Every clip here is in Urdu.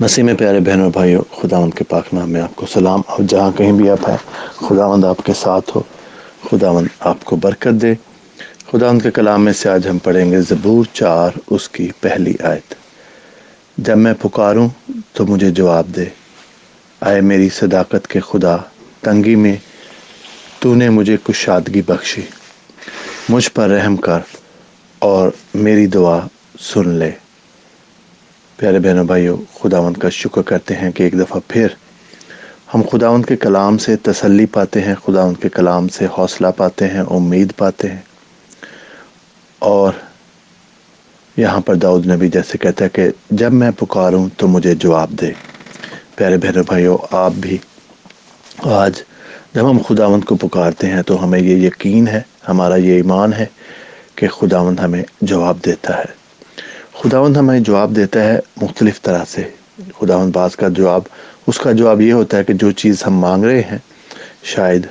مسیح میں پیارے بہنوں بھائیوں، خداوند کے پاک نام میں آپ کو سلام۔ اور جہاں کہیں بھی آپ ہیں، خداوند آپ کے ساتھ ہو۔ خداوند آپ کو برکت دے۔ خداوند کے کلام میں سے آج ہم پڑھیں گے زبور چار، اس کی پہلی آیت۔ جب میں پکاروں تو مجھے جواب دے۔ آئے میری صداقت کے خدا، تنگی میں تو نے مجھے کشادگی بخشی۔ مجھ پر رحم کر اور میری دعا سن لے۔ پیارے بہنوں بھائیوں، خداوند کا شکر کرتے ہیں کہ ایک دفعہ پھر ہم خداوند کے کلام سے تسلی پاتے ہیں، خداوند کے کلام سے حوصلہ پاتے ہیں، امید پاتے ہیں۔ اور یہاں پر داؤد نبی جیسے کہتا ہے کہ جب میں پکاروں تو مجھے جواب دے۔ پیارے بہنوں بھائیوں، آپ بھی آج جب ہم خداوند کو پکارتے ہیں تو ہمیں یہ یقین ہے، ہمارا یہ ایمان ہے کہ خداوند ہمیں جواب دیتا ہے۔ خداوند ہمیں جواب دیتا ہے مختلف طرح سے۔ خداوند باز کا جواب، اس کا جواب یہ ہوتا ہے کہ جو چیز ہم مانگ رہے ہیں، شاید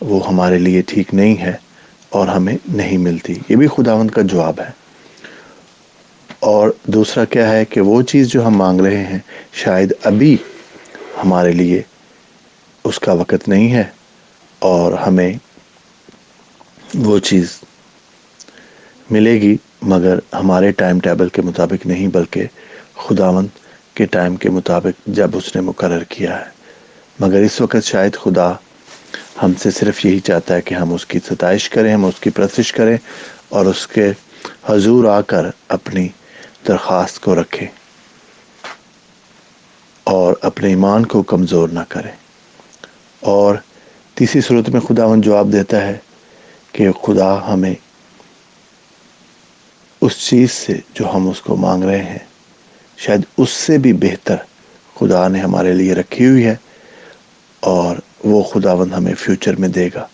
وہ ہمارے لیے ٹھیک نہیں ہے اور ہمیں نہیں ملتی۔ یہ بھی خداوند کا جواب ہے۔ اور دوسرا کیا ہے کہ وہ چیز جو ہم مانگ رہے ہیں، شاید ابھی ہمارے لیے اس کا وقت نہیں ہے اور ہمیں وہ چیز ملے گی۔ مگر ہمارے ٹائم ٹیبل کے مطابق نہیں بلکہ خداوند کے ٹائم کے مطابق جب اس نے مقرر کیا ہے۔ مگر اس وقت شاید خدا ہم سے صرف یہی چاہتا ہے کہ ہم اس کی ستائش کریں، ہم اس کی پرسش کریں اور اس کے حضور آ کر اپنی درخواست کو رکھیں اور اپنے ایمان کو کمزور نہ کریں۔ اور تیسری صورت میں خداوند جواب دیتا ہے کہ خدا ہمیں اس چیز سے جو ہم اس کو مانگ رہے ہیں۔ شاید اس سے بھی بہتر خدا نے ہمارے لیے رکھی ہوئی ہے اور وہ خداوند ہمیں فیوچر میں دے گا۔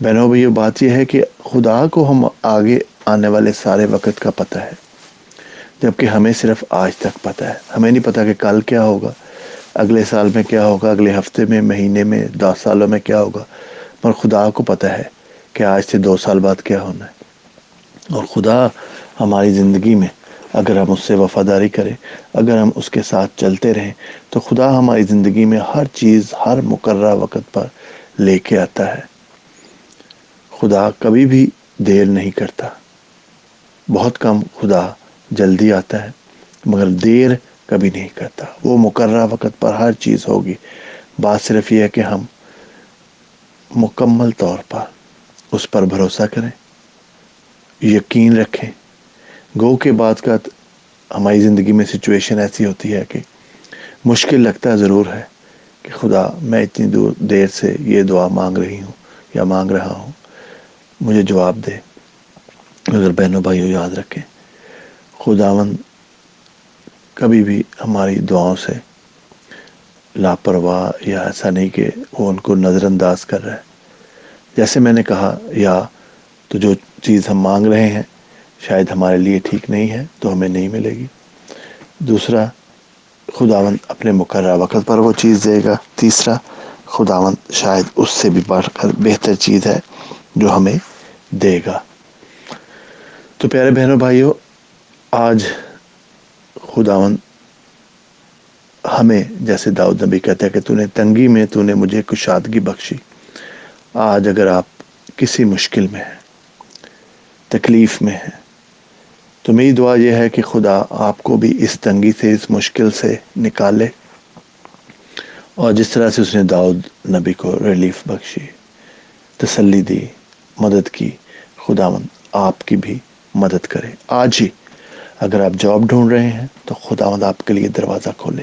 بہنوں بھائی بات یہ ہے کہ خدا کو ہم آگے آنے والے سارے وقت کا پتہ ہے، جبکہ ہمیں صرف آج تک پتہ ہے۔ ہمیں نہیں پتہ کہ کل کیا ہوگا، اگلے سال میں کیا ہوگا، اگلے ہفتے میں، مہینے میں، دس سالوں میں کیا ہوگا۔ پر خدا کو پتہ ہے کہ آج سے دو سال بعد کیا ہونا ہے۔ اور خدا ہماری زندگی میں اگر ہم اس سے وفاداری کریں، اگر ہم اس کے ساتھ چلتے رہیں، تو خدا ہماری زندگی میں ہر چیز ہر مقررہ وقت پر لے کے آتا ہے۔ خدا کبھی بھی دیر نہیں کرتا۔ بہت کم خدا جلدی آتا ہے، مگر دیر کبھی نہیں کرتا۔ وہ مقررہ وقت پر ہر چیز ہوگی۔ بات صرف یہ ہے کہ ہم مکمل طور پر اس پر بھروسہ کریں، یقین رکھیں۔ گو کے بعد کا ہماری زندگی میں سچویشن ایسی ہوتی ہے کہ مشکل لگتا ضرور ہے کہ خدا، میں اتنی دور، دیر سے یہ دعا مانگ رہی ہوں یا مانگ رہا ہوں، مجھے جواب دے۔ اگر بہنوں بھائیوں یاد رکھیں خداون کبھی بھی ہماری دعاؤں سے لاپرواہ یا ایسا نہیں کہ وہ ان کو نظر انداز کر رہا ہے۔ جیسے میں نے کہا، یا تو جو چیز ہم مانگ رہے ہیں شاید ہمارے لیے ٹھیک نہیں ہے تو ہمیں نہیں ملے گی۔ دوسرا خداون اپنے مقررہ وقت پر وہ چیز دے گا۔ تیسرا خداون شاید اس سے بھی بڑھ کر بہتر چیز ہے جو ہمیں دے گا۔ تو پیارے بہنوں، بھائیوں، آج خداون ہمیں، جیسے داؤد نبی کہتا ہے کہ تو نے تنگی میں، تو نے مجھے کشادگی بخشی۔ آج اگر آپ کسی مشکل میں ہیں، تکلیف میں ہیں تو میری دعا یہ ہے کہ خدا آپ کو بھی اس تنگی سے، اس مشکل سے نکالے اور جس طرح سے اس نے داؤد نبی کو ریلیف بخشی، تسلی دی، مدد کی خدا مند آپ کی بھی مدد کرے۔ آج ہی اگر آپ جاب ڈھونڈ رہے ہیں تو خدا مند آپ کے لیے دروازہ کھولے۔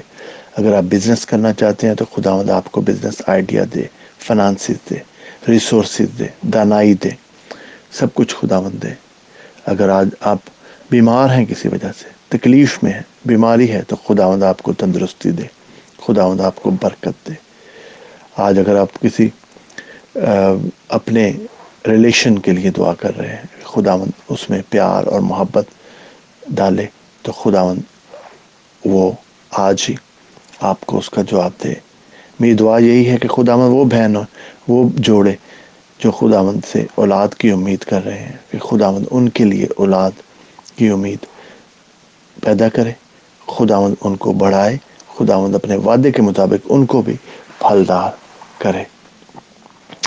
اگر آپ بزنس کرنا چاہتے ہیں تو خدا مند آپ کو بزنس آئیڈیا دے فنانسز دے ریسورسز دے، دانائی دے، سب کچھ خدا مند دے۔ اگر آج آپ بیمار ہیں کسی وجہ سے، تکلیف میں ہیں، بیماری ہے تو خدا مند آپ کو تندرستی دے خدا مند آپ کو برکت دے۔ آج اگر آپ کسی اپنے ریلیشن کے لیے دعا کر رہے ہیں خدا مند اس میں پیار اور محبت ڈالے تو خدا مند وہ آج ہی آپ کو اس کا جواب دے۔ میری دعا یہی ہے کہ خدا مند وہ بہن وہ جوڑے جو خدا مند سے اولاد کی امید کر رہے ہیں، کہ خدا مند ان کے لیے اولاد کی امید پیدا کرے خدا مند ان کو بڑھائے، خداوند اپنے وعدے کے مطابق ان کو بھی پھلدار کرے۔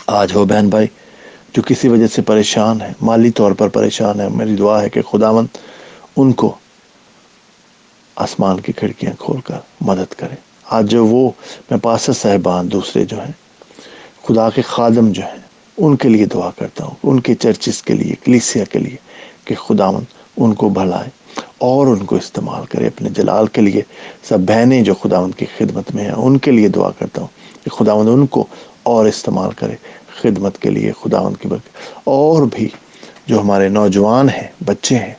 آج ہو بہن بھائی، جو کسی وجہ سے پریشان ہے، مالی طور پر پریشان ہے، میری دعا ہے کہ خداوند ان کو آسمان کی کھڑکیاں کھول کر مدد کرے۔ آج جو وہ، میں پاسر صاحبان دوسرے جو ہیں، خدا کے خادم جو ہیں، ان کے لیے دعا کرتا ہوں، ان کے چرچز کے لیے، کلیسیا کے لیے کہ خداوند ان کو بھلائے اور ان کو استعمال کرے اپنے جلال کے لیے۔ سب بہنیں جو خداوند کی خدمت میں ہیں، ان کے لیے دعا کرتا ہوں کہ خداوند ان کو اور استعمال کرے خدمت کے لیے خداوند کی برکت۔ اور بھی جو ہمارے نوجوان ہیں، بچے ہیں،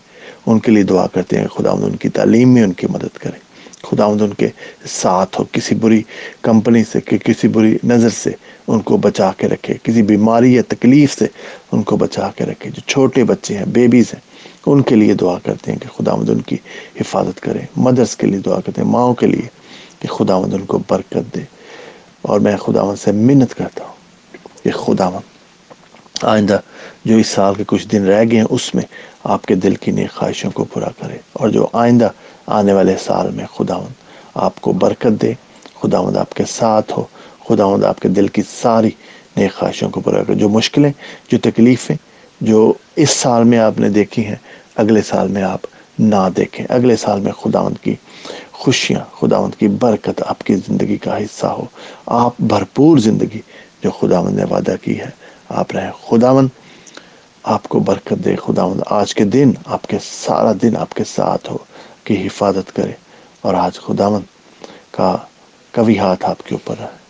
ان کے لیے دعا کرتے ہیں خداوند ان کی تعلیم میں ان کی مدد کرے۔ خداوند ان کے ساتھ ہو، کسی بری کمپنی سے، کہ کسی بری نظر سے ان کو بچا کے رکھے، کسی بیماری یا تکلیف سے ان کو بچا کے رکھے۔ جو چھوٹے بچے ہیں، بیبیز ہیں ان کے لیے دعا کرتے ہیں کہ خداوند ان کی حفاظت کرے، مدرس کے لیے دعا کرتے ہیں، ماؤں کے لیے کہ خداوند ان کو برکت دے۔ اور میں خداوند سے منت کرتا ہوں کہ خداوند، آئندہ جو اس سال کے کچھ دن رہ گئے ہیں، اس میں آپ کے دل کی نیک خواہشوں کو پورا کرے۔ اور جو آئندہ آنے والے سال میں خداوند آپ کو برکت دے، خداوند آپ کے ساتھ ہو، خداوند آپ کے دل کی ساری نیک خواہشوں کو پورا کرے۔ جو مشکلیں، جو تکلیفیں جو اس سال میں آپ نے دیکھی ہیں، اگلے سال میں آپ نہ دیکھیں۔ اگلے سال میں خداوند کی خوشیاں، خداوند کی برکت آپ کی زندگی کا حصہ ہو۔ آپ بھرپور زندگی جو خداوند نے وعدہ کی ہے، آپ رہیں۔ خداوند آپ کو برکت دے۔ خداوند آج کے دن آپ کے سارا دن آپ کے ساتھ ہو، کی حفاظت کرے۔ اور آج خداوند کا کبھی ہاتھ آپ کے اوپر ہے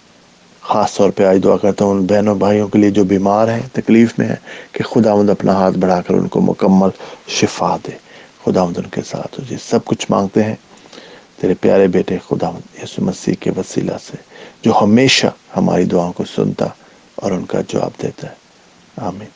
خاص طور پہ آج دعا کرتا ہوں ان بہنوں بھائیوں کے لیے جو بیمار ہیں، تکلیف میں ہیں، کہ خدا مند اپنا ہاتھ بڑھا کر ان کو مکمل شفا دے۔ خدا مند ان کے ساتھ ہو۔ جی سب کچھ مانگتے ہیں۔ تیرے پیارے بیٹے خدا مند یسو مسیح کے وسیلہ سے، جو ہمیشہ ہماری دعاؤں کو سنتا اور ان کا جواب دیتا ہے۔ آمین۔